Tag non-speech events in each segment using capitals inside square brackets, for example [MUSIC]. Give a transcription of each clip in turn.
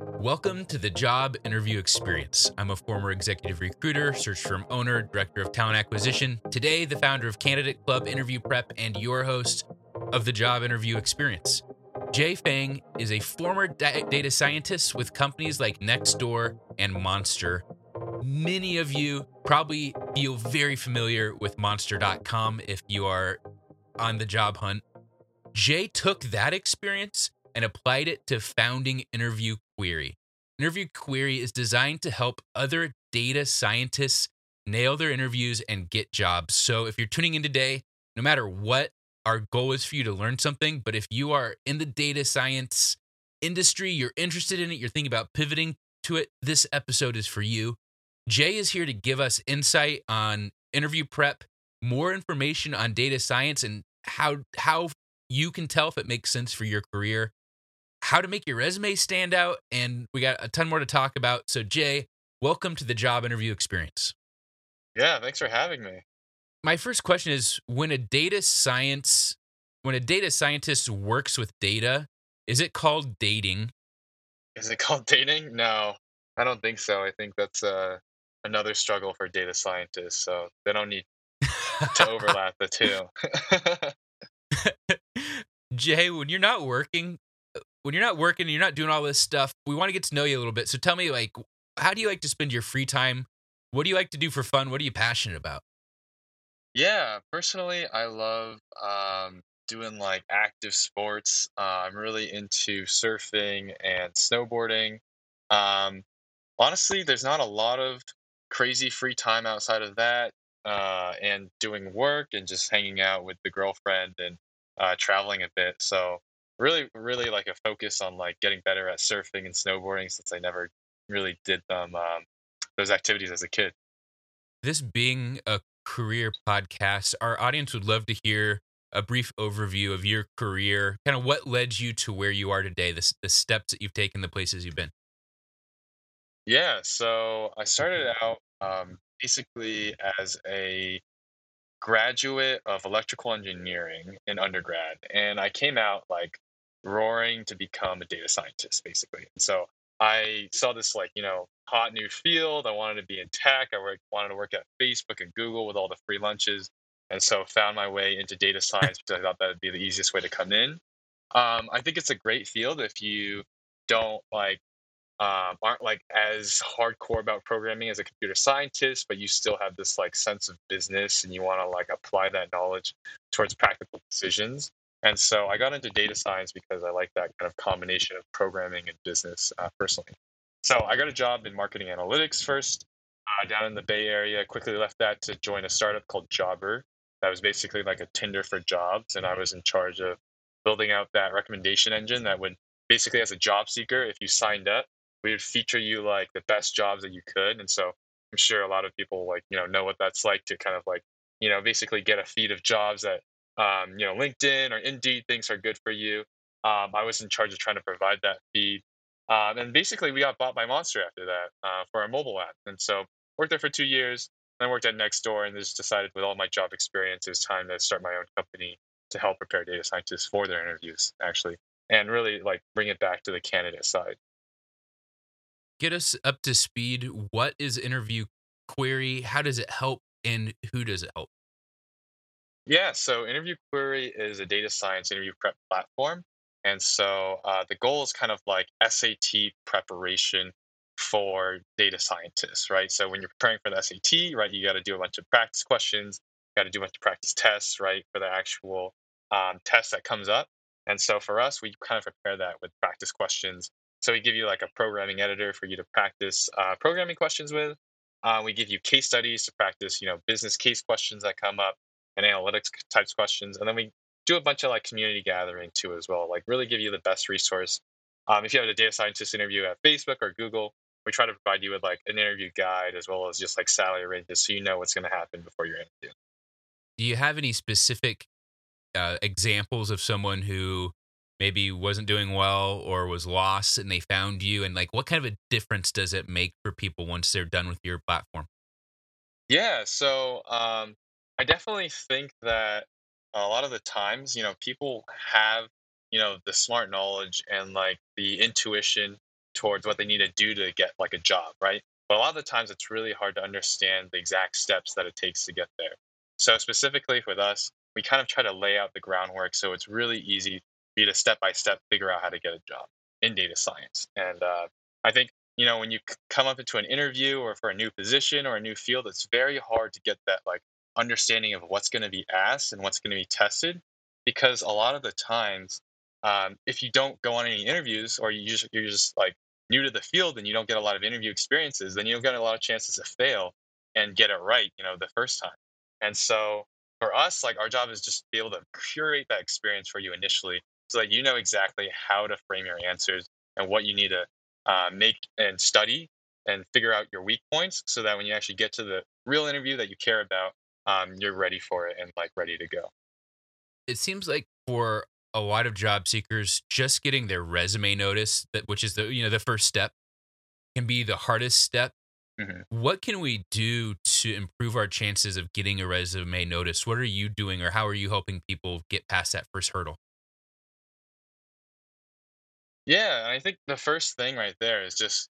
Welcome to the Job Interview Experience. I'm a former executive recruiter, search firm owner, director of talent acquisition. Today, the founder of Candidate Club Interview Prep and your host of the Job Interview Experience. Jay Feng is a former data scientist with companies like Nextdoor and Monster. Many of you probably feel very familiar with Monster.com if you are on the job hunt. Jay took that experience and applied it to founding Interview Query. Interview Query is designed to help other data scientists nail their interviews and get jobs. So if you're tuning in today, no matter what, our goal is for you to learn something. But if you are in the data science industry, you're interested in it, you're thinking about pivoting to it, this episode is for you. Jay is here to give us insight on interview prep, more information on data science and how how you can tell if it makes sense for your career how to make your resume stand out, and we got a ton more to talk about. So, Jay, welcome to the job interview experience. Yeah, thanks for having me. My first question is when a data science when a data scientist works with data, is it called dating? Is it [LAUGHS] called dating? No, I don't think so. I think that's uh, another struggle for data scientists. So they don't need to [LAUGHS] overlap the two. [LAUGHS] Jay, when you're not working, when you're not working you're not doing all this stuff, we want to get to know you a little bit. So tell me, like, how do you like to spend your free time? What do you like to do for fun? What are you passionate about? Yeah, personally, I love um, doing like active sports. Uh, I'm really into surfing and snowboarding. Um, honestly, there's not a lot of crazy free time outside of that, uh, and doing work and just hanging out with the girlfriend and uh, traveling a bit. So really really like a focus on like getting better at surfing and snowboarding since I never really did them um, those activities as a kid. This being a career podcast, our audience would love to hear a brief overview of your career, kind of what led you to where you are today, the, the steps that you've taken, the places you've been. Yeah, so I started out um, basically as a graduate of electrical engineering in undergrad, and I came out like roaring to become a data scientist, basically. And so I saw this like, you know, hot new field. I wanted to be in tech. I wanted to work at Facebook and Google with all the free lunches. And so found my way into data science because I thought that would be the easiest way to come in. Um, I think it's a great field if you don't like um, aren't like as hardcore about programming as a computer scientist, but you still have this like sense of business and you want to like apply that knowledge towards practical decisions. And so I got into data science because I like that kind of combination of programming and business uh, personally. So I got a job in marketing analytics first uh, down in the Bay Area. Quickly left that to join a startup called Jobr. That was basically like a Tinder for jobs. And I was in charge of building out that recommendation engine that would basically, as a job seeker, if you signed up, we would feature you like the best jobs that you could. And so I'm sure a lot of people like, you know, know what that's like to kind of like, you know, basically get a feed of jobs that um, you know, LinkedIn or Indeed thinks are good for you. Um, I was in charge of trying to provide that feed. Um, and basically, we got bought by Monster after that uh, for our mobile app. And so worked there for two years. Then worked at Nextdoor, and just decided with all my job experience, time to start my own company to help prepare data scientists for their interviews, actually, and really like bring it back to the candidate side. Get us up to speed. What is Interview Query? How does it help, and who does it help? Yeah, so Interview Query is a data science interview prep platform. And so uh, the goal is kind of like SAT preparation for data scientists, right? So when you're preparing for the SAT, right, you got to do a bunch of practice questions, got to do a bunch of practice tests, right, for the actual um, test that comes up. And so for us, we kind of prepare that with practice questions. So we give you like a programming editor for you to practice uh, programming questions with. Uh, we give you case studies to practice, you know, business case questions that come up and analytics types questions. And then we do a bunch of like community gathering too as well. Like really give you the best resource. Um, if you have a data scientist interview at Facebook or Google, we try to provide you with like an interview guide as well as just like salary ranges so you know what's going to happen before your interview. Do you have any specific uh, examples of someone who maybe wasn't doing well or was lost and they found you and like what kind of a difference does it make for people once they're done with your platform yeah so um, i definitely think that a lot of the times you know people have you know the smart knowledge and like the intuition towards what they need to do to get like a job right? But a lot of the times it's really hard to understand the exact steps that it takes to get there. So specifically with us we kind of try to lay out the groundwork so it's really easy for you to step by step figure out how to get a job in data science. And uh, i think you know when you come up into an interview or for a new position or a new field it's very hard to get that like understanding of what's going to be asked and what's going to be tested because a lot of the times um, if you don't go on any interviews or you just, you're just like new to the field and you don't get a lot of interview experiences then you don't get a lot of chances to fail and get it right you know the first time. And so for us like our job is just to be able to curate that experience for you initially so that you know exactly how to frame your answers and what you need to uh, make and study and figure out your weak points so that when you actually get to the real interview that you care about um, you're ready for it and like ready to go. It seems like for a lot of job seekers, just getting their resume notice, that which is the you know the first step, can be the hardest step. Mm-hmm. What can we do to improve our chances of getting a resume notice? What are you doing, or how are you helping people get past that first hurdle? Yeah, I think the first thing right there is just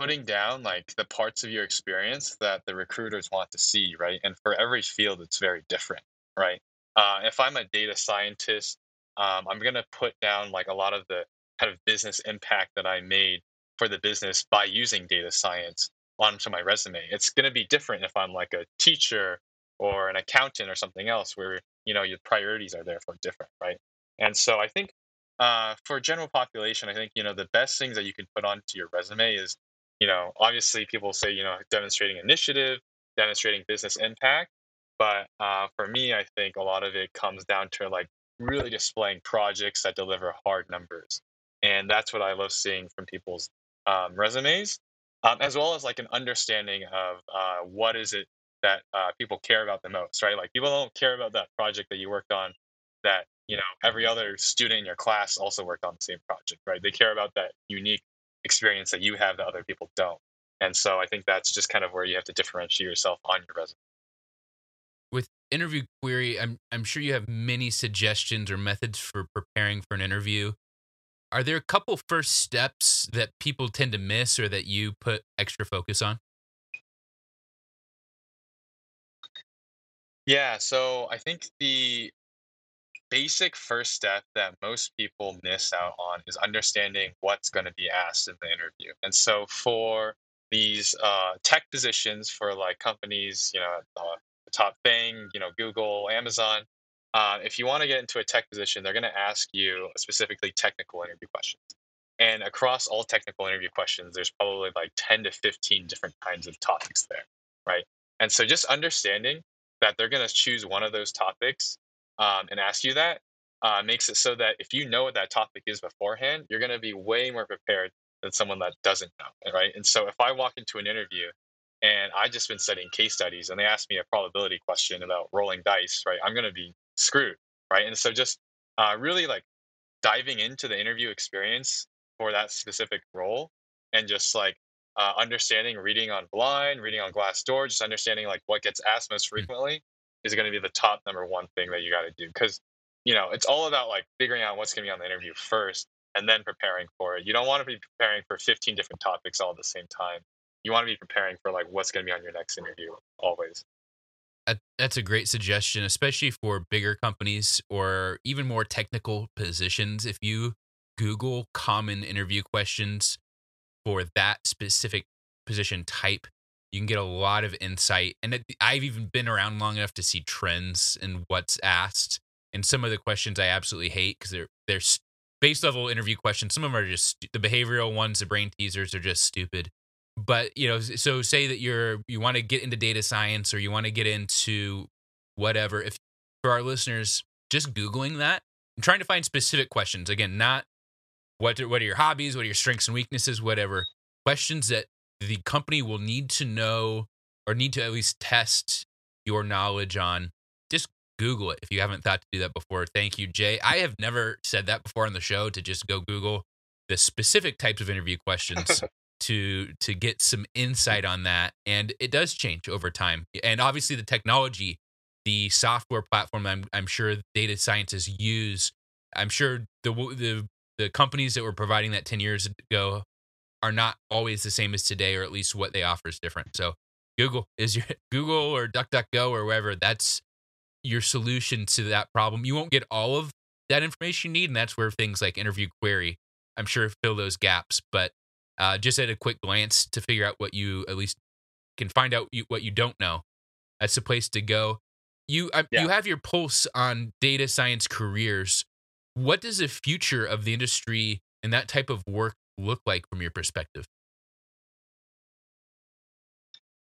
putting down like the parts of your experience that the recruiters want to see, right? And for every field, it's very different, right? Uh, if I'm a data scientist, um, I'm going to put down like a lot of the kind of business impact that I made for the business by using data science onto my resume. It's going to be different if I'm like a teacher or an accountant or something else where, you know, your priorities are therefore different, right? And so I think uh, for general population, I think, you know, the best things that you can put onto your resume is you know, obviously people say, you know, demonstrating initiative, demonstrating business impact. But uh, for me, I think a lot of it comes down to like really displaying projects that deliver hard numbers. And that's what I love seeing from people's um, resumes, um, as well as like an understanding of uh, what is it that uh, people care about the most, right? Like people don't care about that project that you worked on that, you know, every other student in your class also worked on the same project, right? They care about that unique experience that you have that other people don't. And so I think that's just kind of where you have to differentiate yourself on your resume. With interview query, I'm I'm sure you have many suggestions or methods for preparing for an interview. Are there a couple first steps that people tend to miss or that you put extra focus on? Yeah, so I think the basic first step that most people miss out on is understanding what's going to be asked in the interview. And so for these uh, tech positions for like companies, you know, uh, the top thing, you know, Google, Amazon, uh, if you want to get into a tech position, they're going to ask you specifically technical interview questions. And across all technical interview questions, there's probably like 10 to 15 different kinds of topics there, right? And so just understanding that they're going to choose one of those topics um, and ask you that uh, makes it so that if you know what that topic is beforehand, you're going to be way more prepared than someone that doesn't know, right? And so if I walk into an interview and I've just been studying case studies and they ask me a probability question about rolling dice, right? I'm going to be screwed, right? And so just uh, really like diving into the interview experience for that specific role and just like uh, understanding reading on blind reading on glassdoor just understanding like what gets asked most hmm. frequently is going to be the top number one thing that you got to do because you know it's all about like figuring out what's going to be on the interview first and then preparing for it. You don't want to be preparing for 15 different topics all at the same time. You want to be preparing for like what's going to be on your next interview always. That's a great suggestion especially for bigger companies or even more technical positions. If you google common interview questions for that specific position type you can get a lot of insight and it, i've even been around long enough to see trends in what's asked and some of the questions i absolutely hate because they're they're base level interview questions some of them are just the behavioral ones the brain teasers are just stupid. But you know so say that you're you want to get into data science or you want to get into whatever if for our listeners just googling that and trying to find specific questions again not what what are your hobbies what are your strengths and weaknesses whatever questions that the company will need to know or need to at least test your knowledge on just google it if you haven't thought to do that before. Thank you jay. I have never said that before on the show to just go google the specific types of interview questions [LAUGHS] to to get some insight on that and it does change over time. And obviously the technology the software platform i'm, I'm sure data scientists use. I'm sure the the the companies that were providing that 10 years ago are not always the same as today or at least what they offer is different so google is your [LAUGHS] google or duckduckgo or wherever that's your solution to that problem you won't get all of that information you need and that's where things like interview query i'm sure fill those gaps but uh, just at a quick glance to figure out what you at least can find out you, what you don't know. That's the place to go. You uh, yeah. you have your pulse on data science careers. What does the future of the industry and that type of work look like from your perspective?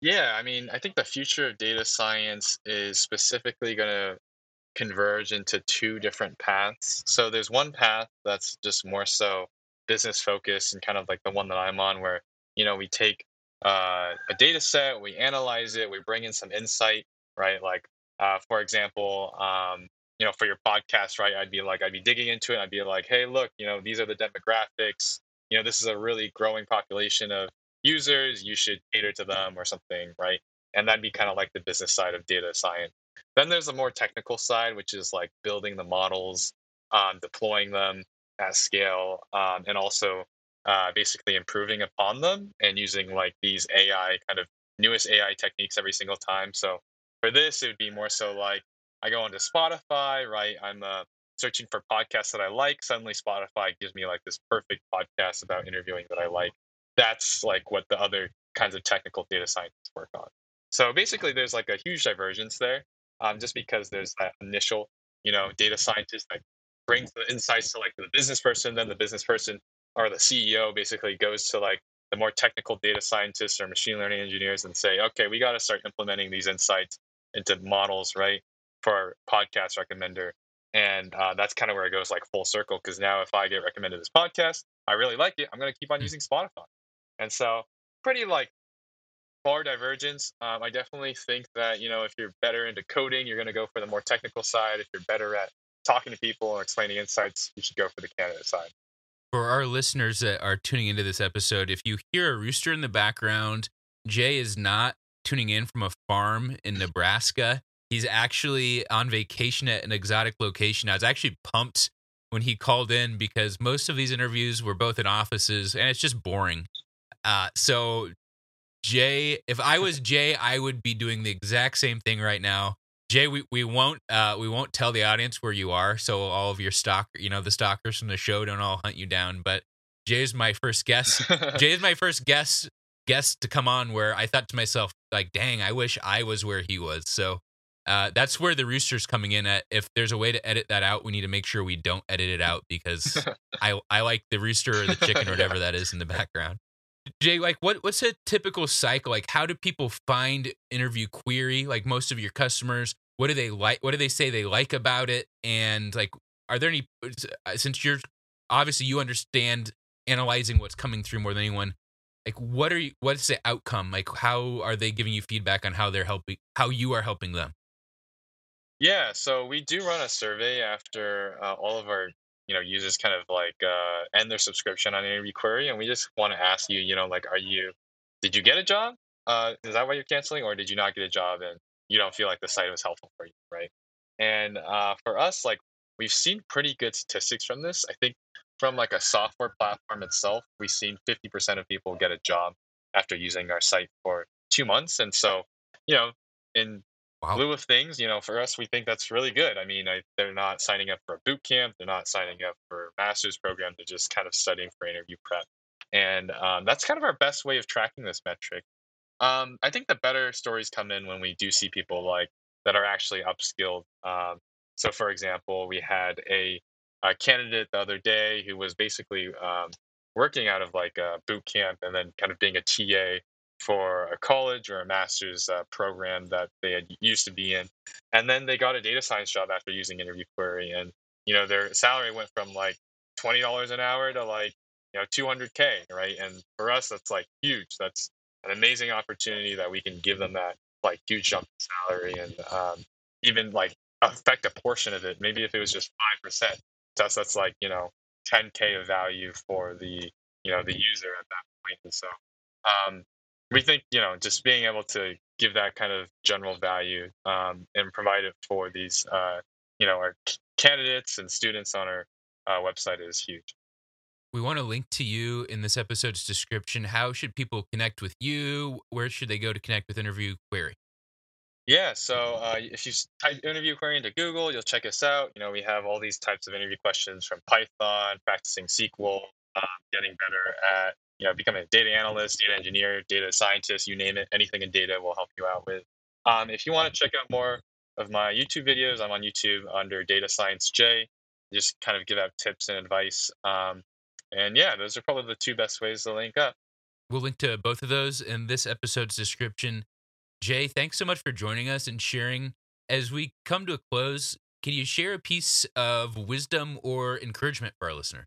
Yeah, I mean, I think the future of data science is specifically going to converge into two different paths. So there's one path that's just more so business focused and kind of like the one that I'm on, where you know we take uh, a data set, we analyze it, we bring in some insight, right? Like uh, for example, um, you know, for your podcast, right? I'd be like, I'd be digging into it. I'd be like, hey, look, you know, these are the demographics. You know, this is a really growing population of users. You should cater to them or something, right? And that'd be kind of like the business side of data science. Then there's a more technical side, which is like building the models, um, deploying them, at scale um, and also uh, basically improving upon them and using like these AI kind of newest AI techniques every single time. So for this, it would be more so like I go onto Spotify, right? I'm uh, searching for podcasts that I like. Suddenly, Spotify gives me like this perfect podcast about interviewing that I like. That's like what the other kinds of technical data scientists work on. So basically, there's like a huge divergence there, um, just because there's that initial, you know, data scientist that brings the insights to like the business person, then the business person or the CEO basically goes to like the more technical data scientists or machine learning engineers and say, okay, we got to start implementing these insights into models, right, for our podcast recommender. And uh, that's kind of where it goes like full circle because now if I get recommended this podcast, I really like it, I'm going to keep on hmm. using Spotify. And so, pretty like far divergence. Um, I definitely think that you know if you're better into coding, you're going to go for the more technical side. If you're better at talking to people or explaining insights, you should go for the candidate side. For our listeners that are tuning into this episode, if you hear a rooster in the background, Jay is not tuning in from a farm in [LAUGHS] Nebraska. He's actually on vacation at an exotic location. I was actually pumped when he called in because most of these interviews were both in offices and it's just boring. Uh, so, Jay, if I was [LAUGHS] Jay, I would be doing the exact same thing right now. Jay, we, we won't uh, we won't tell the audience where you are, so all of your stock, you know, the stalkers from the show don't all hunt you down. But Jay is my first guest. [LAUGHS] Jay is my first guest guest to come on where I thought to myself, like, dang, I wish I was where he was. So uh, that's where the rooster's coming in at. If there's a way to edit that out, we need to make sure we don't edit it out because [LAUGHS] I I like the rooster or the chicken or whatever that is in the background. Jay, like what what's a typical cycle? Like how do people find interview query? Like most of your customers, what do they like what do they say they like about it and like are there any uh, since you're obviously you understand analyzing what's coming through more than anyone like what are you what's the outcome like how are they giving you feedback on how they're helping how you are helping them yeah so we do run a survey after uh, all of our you know users kind of like uh, end their subscription on interview query and we just want to ask you you know like are you did you get a job? Uh, is that why you're canceling or did you not get a job and you don't feel like the site was helpful for you right? And uh, for us like we've seen pretty good statistics from this. I think from like a software platform itself we've seen 50% of people get a job after using our site for two months and so you know in wow. lieu of things, you know, for us, we think that's really good. I mean, I, they're not signing up for a boot camp, they're not signing up for a master's program, they're just kind of studying for interview prep. And um, that's kind of our best way of tracking this metric. Um, I think the better stories come in when we do see people like that are actually upskilled. Um, so, for example, we had a, a, candidate the other day who was basically um, working out of like a boot camp and then kind of being a TA for a college or a master's uh, program that they had used to be in, and then they got a data science job after using Interview Query, and you know their salary went from like twenty dollars an hour to like you know 200k, right? And for us, that's like huge. That's an amazing opportunity that we can give them that like huge jump in salary and um, even like affect a portion of it. Maybe if it was just five percent, to us that's like you know 10k of value for the you know the user at that point. And so um, we think you know just being able to give that kind of general value um, and provide it for these uh, you know our candidates and students on our uh, website is huge. We want to link to you in this episode's description. How should people connect with you? Where should they go to connect with interview query? Yeah so uh, if you type interview query into google you'll check us out. You know we have all these types of interview questions from python practicing sql um, getting better at you know, becoming a data analyst, data engineer, data scientist, you name it, anything in data will help you out with. Um, if you want to check out more of my YouTube videos, I'm on YouTube under Data Science Jay. Just kind of give out tips and advice. Um, and yeah, those are probably the two best ways to link up. We'll link to both of those in this episode's description. Jay, thanks so much for joining us and sharing. As we come to a close, can you share a piece of wisdom or encouragement for our listeners?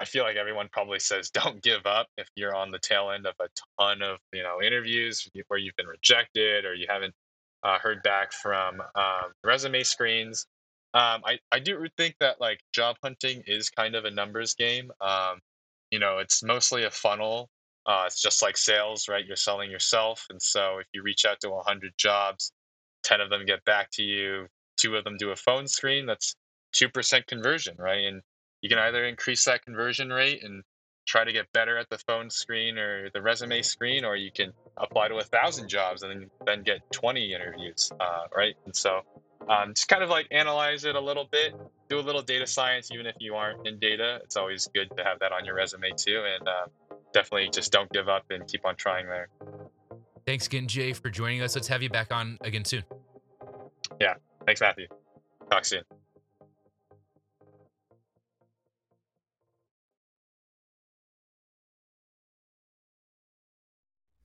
I feel like everyone probably says [LAUGHS] don't give up if you're on the tail end of a ton of you know interviews where you've been rejected or you haven't uh, heard back from um, resume screens. Um, I I do think that like job hunting is kind of a numbers game. Um, you know, it's mostly a funnel. Uh, it's just like sales, right? You're selling yourself, and so if you reach out to 100 jobs, 10 of them get back to you, two of them do a phone screen. That's two percent conversion, right? And you can either increase that conversion rate and try to get better at the phone screen or the resume screen, or you can apply to a thousand jobs and then, then get 20 interviews, uh, right? And so um, just kind of like analyze it a little bit, do a little data science, even if you aren't in data. It's always good to have that on your resume too. And uh, definitely just don't give up and keep on trying there. Thanks again, Jay, for joining us. Let's have you back on again soon. Yeah. Thanks, Matthew. Talk soon.